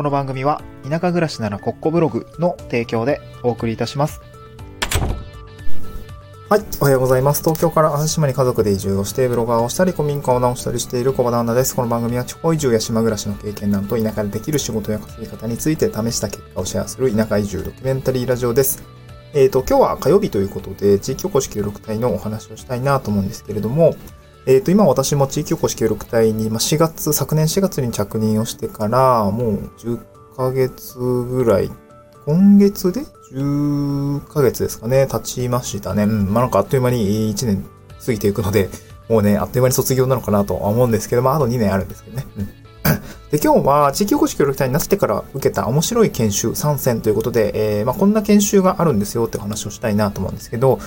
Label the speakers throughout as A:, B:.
A: この番組は田舎暮らしならコッコブログの提供でお送りいたします。はい。おはようございます。東京から安島に家族で移住をして、ブロガーをしたり、古民家を直したりしている小場旦那です。この番組は地方移住や島暮らしの経験談と田舎でできる仕事や稼ぎ方について試した結果をシェアする田舎移住ドキュメンタリーラジオです。えっ、と、今日は火曜日ということで、地域おこし協力隊のお話をしたいなと思うんですけれども、えっ、と、今私も地域おこし協力隊に、まあ、4月、昨年4月に着任をしてから、もう10ヶ月ぐらい、今月で10ヶ月ですかね、経ちましたね。うん、まあ、なんかあっという間に1年過ぎていくので、もうね、あっという間に卒業なのかなとは思うんですけど、まあ、あと2年あるんですけどね。うん。で、今日は地域おこし協力隊になってから受けた面白い研修3選ということで、えー、まあ、こんな研修があるんですよって話をしたいなと思うんですけど、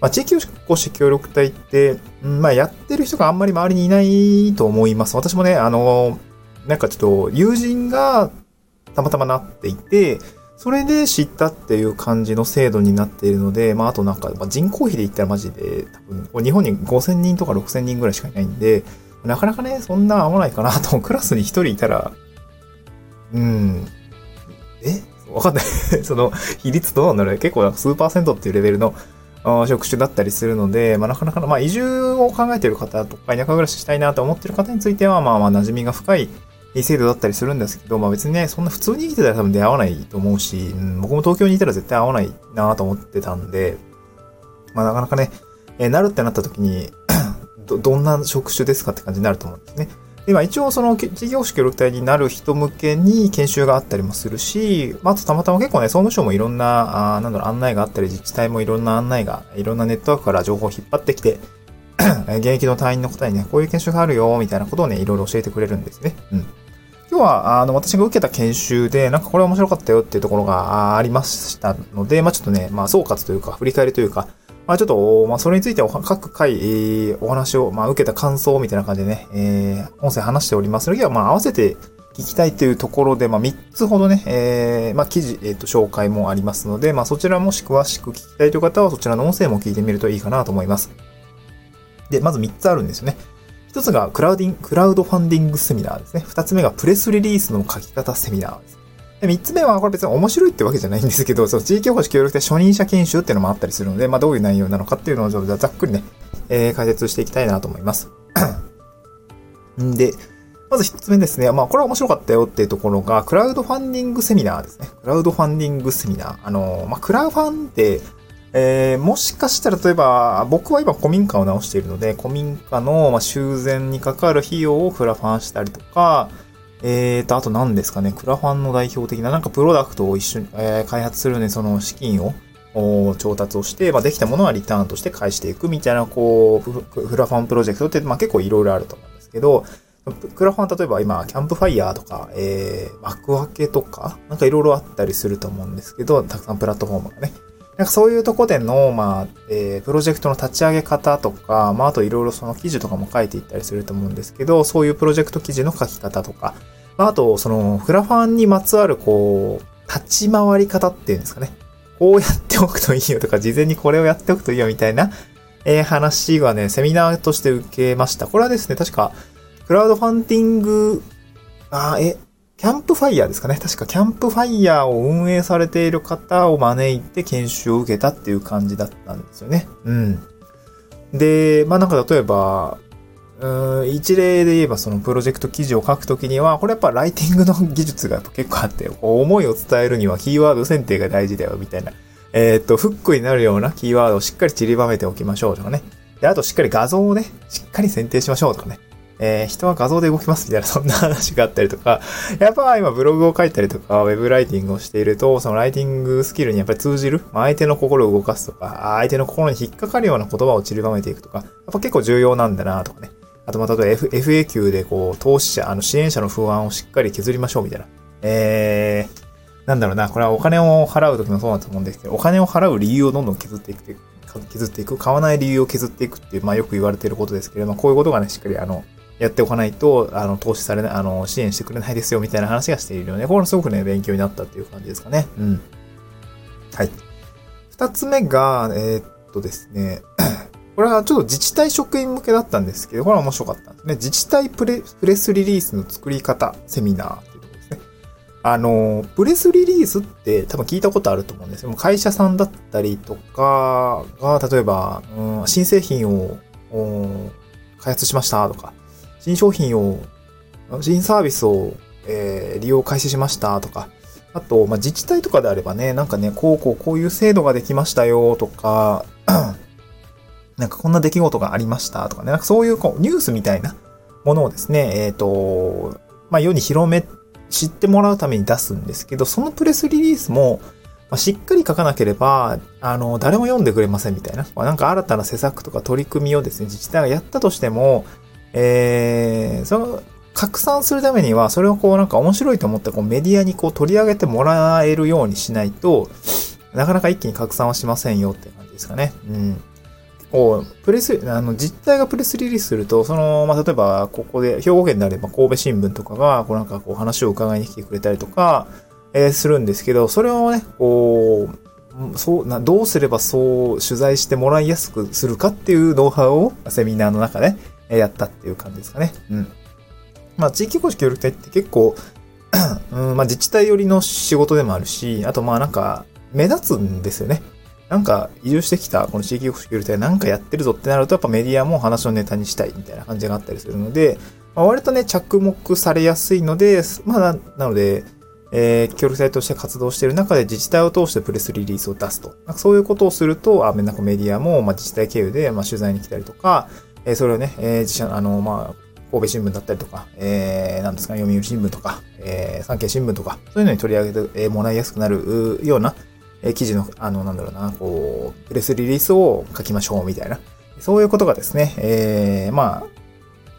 A: まあ、地域おこし協力隊って、まあ、やってる人があんまり周りにいないと思います。私もね、あの、なんかちょっと友人がたまたまなっていて、それで知ったっていう感じの制度になっているので、まあ、あとなんか、まあ、人口比で言ったらマジで、多分、日本に5000人とか6000人ぐらいしかいないんで、なかなかね、そんな合わないかなと、クラスに一人いたら、うん、え？わかんない。その、比率どうなんだろう結構なんか数パーセントっていうレベルの職種だったりするので、まあ、なかなかの、まあ、移住を考えている方とか、田舎暮らししたいなと思っている方については、まあまあ、馴染みが深い制度だったりするんですけど、まあ別にね、そんな普通に生きてたら多分出会わないと思うし、うん、僕も東京にいたら絶対会わないなと思ってたんで、まあなかなかね、えーなるってなった時に ど、どんな職種ですかって感じになると思うんですね。で、まあ一応その事業主協力隊になる人向けに研修があったりもするし、まあとたまたま結構ね、総務省もいろんな、あなんだろう、案内があったり、自治体もいろんな案内が、いろんなネットワークから情報を引っ張ってきて、現役の隊員の方にね、こういう研修があるよ、みたいなことをね、いろいろ教えてくれるんですね。うん。今日は、あの、私が受けた研修で、なんかこれ面白かったよっていうところがあありましたので、まあちょっとね、まあ総括というか、振り返りというか、まあちょっと、まあそれについてお各回、えーお話を、まあ受けた感想みたいな感じでね、えー音声話しておりますので、まあ合わせて聞きたいというところで、まあ3つほどね、えーまあ記事、えっ、と、紹介もありますので、まあそちらもし詳しく聞きたいという方は、そちらの音声も聞いてみるといいかなと思います。で、まず3つあるんですよね。一つがクラウディン、クラウドファンディングセミナーですね。二つ目がプレスリリースの書き方セミナーです。で、三つ目は、これ別に面白いってわけじゃないんですけど、その地域おこし協力隊初任者研修っていうのもあったりするので、まあどういう内容なのかっていうのをちょっとざっくりね、えー解説していきたいなと思います。んで、まず一つ目ですね。まあこれは面白かったよっていうところが、クラウドファンディングセミナーですね。クラウドファンディングセミナー。あの、まあクラファンって、えーもしかしたら例えば、僕は今古民家を直しているので、古民家の修繕にかかる費用をクラファンしたりとか、えーと、あと何ですかね、クラファンの代表的ななんかプロダクトを一緒に、えー開発するのにその資金を調達をして、まあ、できたものはリターンとして返していくみたいな、こう、クラファンプロジェクトって、まあ、結構いろいろあると思うんですけど、クラファン例えば今、キャンプファイヤーとか、えー、幕開けとか、なんかいろいろあったりすると思うんですけど、たくさんプラットフォームがね。なんかそういうとこでの、まあ、えー、プロジェクトの立ち上げ方とか、まあ、あといろいろその記事とかも書いていったりすると思うんですけど、そういうプロジェクト記事の書き方とか、まあ、あと、その、クラファンにまつわる、こう、立ち回り方っていうんですかね。こうやっておくといいよとか、事前にこれをやっておくといいよみたいな、えー話はね、セミナーとして受けました。これはですね、確か、クラウドファンディング、あー、え、キャンプファイヤーですかね。確かキャンプファイヤーを運営されている方を招いて研修を受けたっていう感じだったんですよね。うん。で、まあなんか例えば、うん一例で言えばそのプロジェクト記事を書くときには、これやっぱライティングの技術が結構あって、こう思いを伝えるにはキーワード選定が大事だよみたいな。えーっと、フックになるようなキーワードをしっかり散りばめておきましょうとかね。で、あとしっかり画像をね、しっかり選定しましょうとかね。えー人は画像で動きますみたいな、そんな話があったりとか、やっぱ今ブログを書いたりとか、ウェブライティングをしていると、そのライティングスキルにやっぱり通じる、まあ相手の心を動かすとか、相手の心に引っかかるような言葉を散りばめていくとか、やっぱ結構重要なんだなとかね。あとまあ例えば FAQ でこう、投資者、あの支援者の不安をしっかり削りましょうみたいな。えー、なんだろうな、これはお金を払うときもそうだと思うんですけど、お金を払う理由をどんどん削っていく削っていく、買わない理由を削っていくっていう、まあよく言われていることですけれども、こういうことがね、しっかりあの、やっておかないと、あの、投資されない、あの、支援してくれないですよ、みたいな話がしているよね。これすごくね、勉強になったっていう感じですかね。うん。はい。二つ目が、えーっとですね、これはちょっと自治体職員向けだったんですけど、これは面白かったんですね。自治体プレプレスリリースの作り方セミナーっていうころですね。あの、プレスリリースって多分聞いたことあると思うんですよ。会社さんだったりとかが、例えば、うん、新製品を開発しましたとか、新商品を、新サービスを、えー、利用開始しましたとか、あと、まあ、自治体とかであればね、なんかね、こうこうこういう制度ができましたよとか、なんかこんな出来事がありましたとかね、なんかそういうこうニュースみたいなものをですね、えっ、ー、と、まあ、世に広め知ってもらうために出すんですけど、そのプレスリリースも、まあ、しっかり書かなければ、あの、誰も読んでくれませんみたいな。なんか新たな施策とか取り組みをですね、自治体がやったとしても、えー、その、拡散するためには、それをこうなんか面白いと思ってこうメディアにこう取り上げてもらえるようにしないと、なかなか一気に拡散はしませんよって感じですかね。うん。こう、プレス、あの、実態がプレスリリースすると、その、まあ、例えば、ここで、兵庫県であれば神戸新聞とかが、こうなんかこう話を伺いに来てくれたりとか、えー、するんですけど、それをね、こう、そうな、どうすればそう取材してもらいやすくするかっていうノウハウをセミナーの中で、えやったっていう感じですかね。うん。まあ、地域公式協力隊って結構 うん、まあ、自治体寄りの仕事でもあるし、あとまあなんか、目立つんですよね。なんか移住してきたこの地域福祉協力隊なんかやってるぞってなるとやっぱメディアも話のネタにしたいみたいな感じがあったりするので、まあ、割とね、着目されやすいので、まあな、なので、えー、協力隊として活動している中で自治体を通してプレスリリースを出すと。そういうことをすると、あなんかメディアも、まあ、自治体経由で、まあ、取材に来たりとか、え、それをね、え、自社、あの、まあ、神戸新聞だったりとか、えー、なんですかね、読売新聞とか、えー、産経新聞とか、そういうのに取り上げてもらいやすくなるような、え記事の、あの、なんだろうな、こう、プレスリリースを書きましょうみたいな、そういうことがですね、えー、ま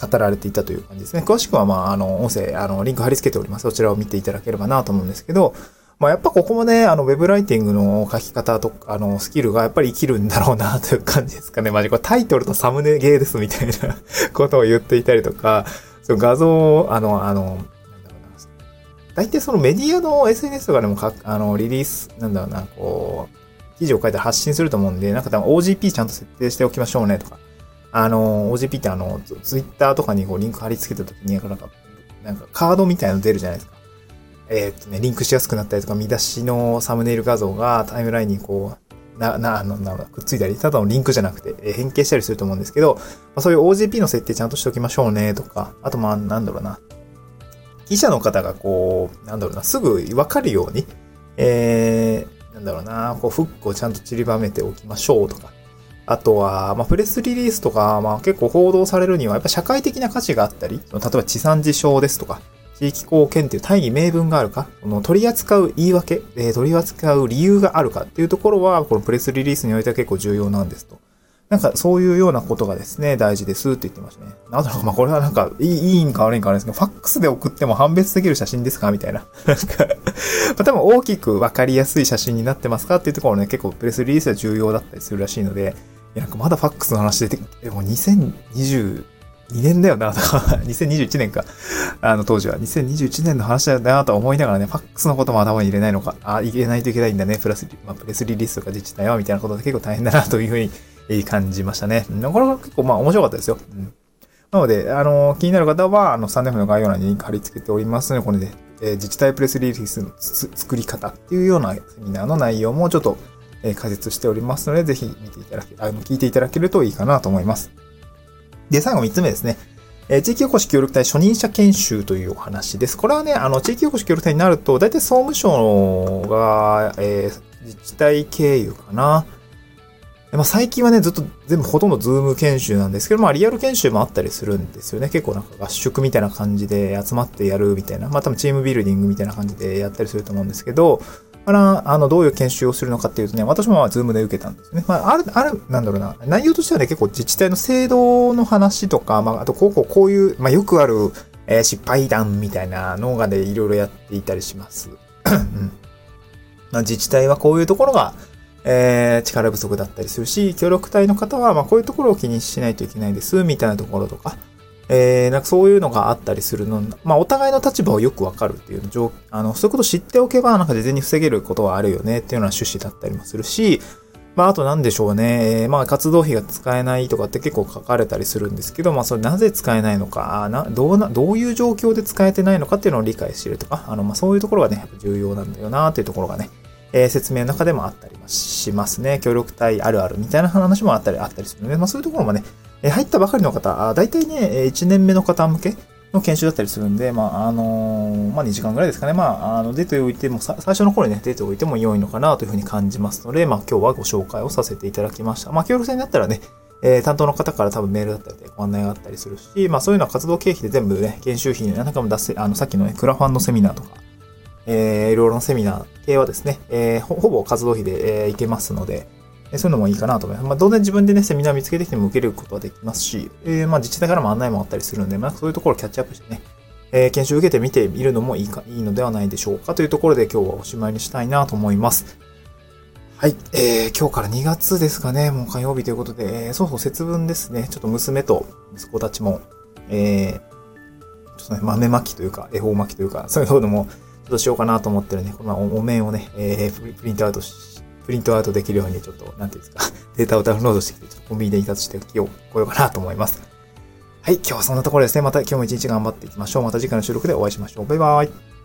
A: あ、語られていたという感じですね。詳しくは、まあ、あの、音声、あの、リンク貼り付けております。そちらを見ていただければなと思うんですけど、まあ、やっぱここもね、あの、ウェブライティングの書き方とか、あの、スキルがやっぱり生きるんだろうな という感じですかね。マジこれタイトルとサムネゲーですみたいな ことを言っていたりとか、その画像を、あの、あの、大体そのメディアの SNS とかでもか、あの、リリース、なんだろうな、こう、記事を書いて発信すると思うんで、なんか多分 OGP ちゃんと設定しておきましょうねとか。あの、OGP ってあの、ツイッターとかにこうリンク貼り付けた時に、なんか、なんかカードみたいなの出るじゃないですか。え、っとね、リンクしやすくなったりとか、見出しのサムネイル画像がタイムラインにこう、な、な、あの、な、くっついたり、ただのリンクじゃなくて、え、変形したりすると思うんですけど、まあ、そういう OGP の設定ちゃんとしておきましょうね、とか、あとまあ、なんだろうな、記者の方がこう、なんだろうな、すぐわかるように、えー、なんだろうな、こう、フックをちゃんと散りばめておきましょうとか。あとは、まあ、プレスリリースとか、まあ、結構報道されるには、やっぱ社会的な価値があったり、例えば地産地消ですとか、地域貢献という大義名分があるか、この取り扱う言い訳、えー、取り扱う理由があるかっていうところは、このプレスリリースにおいては結構重要なんですと。なんかそういうようなことがですね、大事ですって言ってましたね。なんだろう、まあこれはなんかいい、いいんか悪いんかあれですけど、ファックスで送っても判別できる写真ですかみたいな。なんか、まあ多分大きくわかりやすい写真になってますかっていうところね、結構プレスリリースは重要だったりするらしいので、いやなんかまだファックスの話出て、もう2020、2年だよな、2021年か。あの当時は。2021年の話だよなと思いながらね、ファックスのことも頭に入れないのか。あ、入れないといけないんだね。プラス、まあ、プレスリリースとか自治体は、みたいなことで結構大変だなというふうに、感じましたね。なかなか結構まあ面白かったですよ。うん、なので、あのー、気になる方は、あの、ス年ンデフの概要欄に貼り付けておりますので、これで、えー、自治体プレスリリースの作り方っていうようなセミナーの内容もちょっと、えー、解説しておりますので、ぜひ見ていただけ、あの、聞いていただけるといいかなと思います。で、最後3つ目ですね。え、地域おこし協力隊初任者研修というお話です。これはね、あの、地域おこし協力隊になると、大体総務省が、えー、自治体経由かな。まあ、最近はね、ずっと全部ほとんどズーム研修なんですけど、まあリアル研修もあったりするんですよね。結構なんか合宿みたいな感じで集まってやるみたいな、まあ多分チームビルディングみたいな感じでやったりすると思うんですけど、あの、あのどういう研修をするのかっていうとね、私もまあズームで受けたんですね。まあある、ある、なんだろうな、内容としてはね、結構自治体の制度の話とか、まああとこうこうこういう、まあよくある、えー、失敗談みたいなのがね、いろいろやっていたりします。うんまあ、自治体はこういうところが、えー、力不足だったりするし、協力隊の方は、ま、こういうところを気にしないといけないです、みたいなところとか、えー、なんかそういうのがあったりするの、まあ、お互いの立場をよくわかるっていうの、あの、そういうことを知っておけば、なんか事前に防げることはあるよねっていうような趣旨だったりもするし、まあ、あと何でしょうね。え、まあ、活動費が使えないとかって結構書かれたりするんですけど、まあ、それなぜ使えないのか、な、どうな、どういう状況で使えてないのかっていうのを理解してるとか、あの、まあ、そういうところがね、やっぱ重要なんだよなっていうところがね、えー、説明の中でもあったりしますね。協力隊あるあるみたいな話もあったり、あったりするので、まあ、そういうところもね、え、入ったばかりの方、大体ね、1年目の方向けの研修だったりするんで、まあ、あのー、まあ、2時間ぐらいですかね。まあ、あの、出ておいても、最初の頃にね、出ておいても良いのかなというふうに感じますので、まあ、今日はご紹介をさせていただきました。まあ、協力戦だったらね、えー、担当の方から多分メールだったりでご案内があったりするし、まあそういうのは活動経費で全部ね、研修費に何かも出せ、あの、さっきのね、クラファンのセミナーとか、えー、いろいろなセミナー系はですね、えー、ほぼ活動費で、えー、いけますので、そういうのもいいかなと思います。まあ、当然自分でね、セミナー見つけてきても受けることはできますし、えー、まあ自治体からも案内もあったりするんで、まあそういうところをキャッチアップしてね、えー、研修受けてみてみるのもいいか、いいのではないでしょうかというところで今日はおしまいにしたいなと思います。はい。えー、今日から2月ですかね。もう火曜日ということで、えー、そうそう節分ですね。ちょっと娘と息子たちも、えー、ちょっとね、豆巻きというか、恵方巻きというか、そういうのも、ちょっとしようかなと思ってるね、このお面をね、えー、プリントアウトし、プリントアウトできるように、ちょっと、なんていうんですか、データをダウンロードしてきて、ちょっとコンビニで印刷しておきよう、こようかなと思います。はい。今日はそんなところですね。また今日も一日頑張っていきましょう。また次回の収録でお会いしましょう。バイバイ。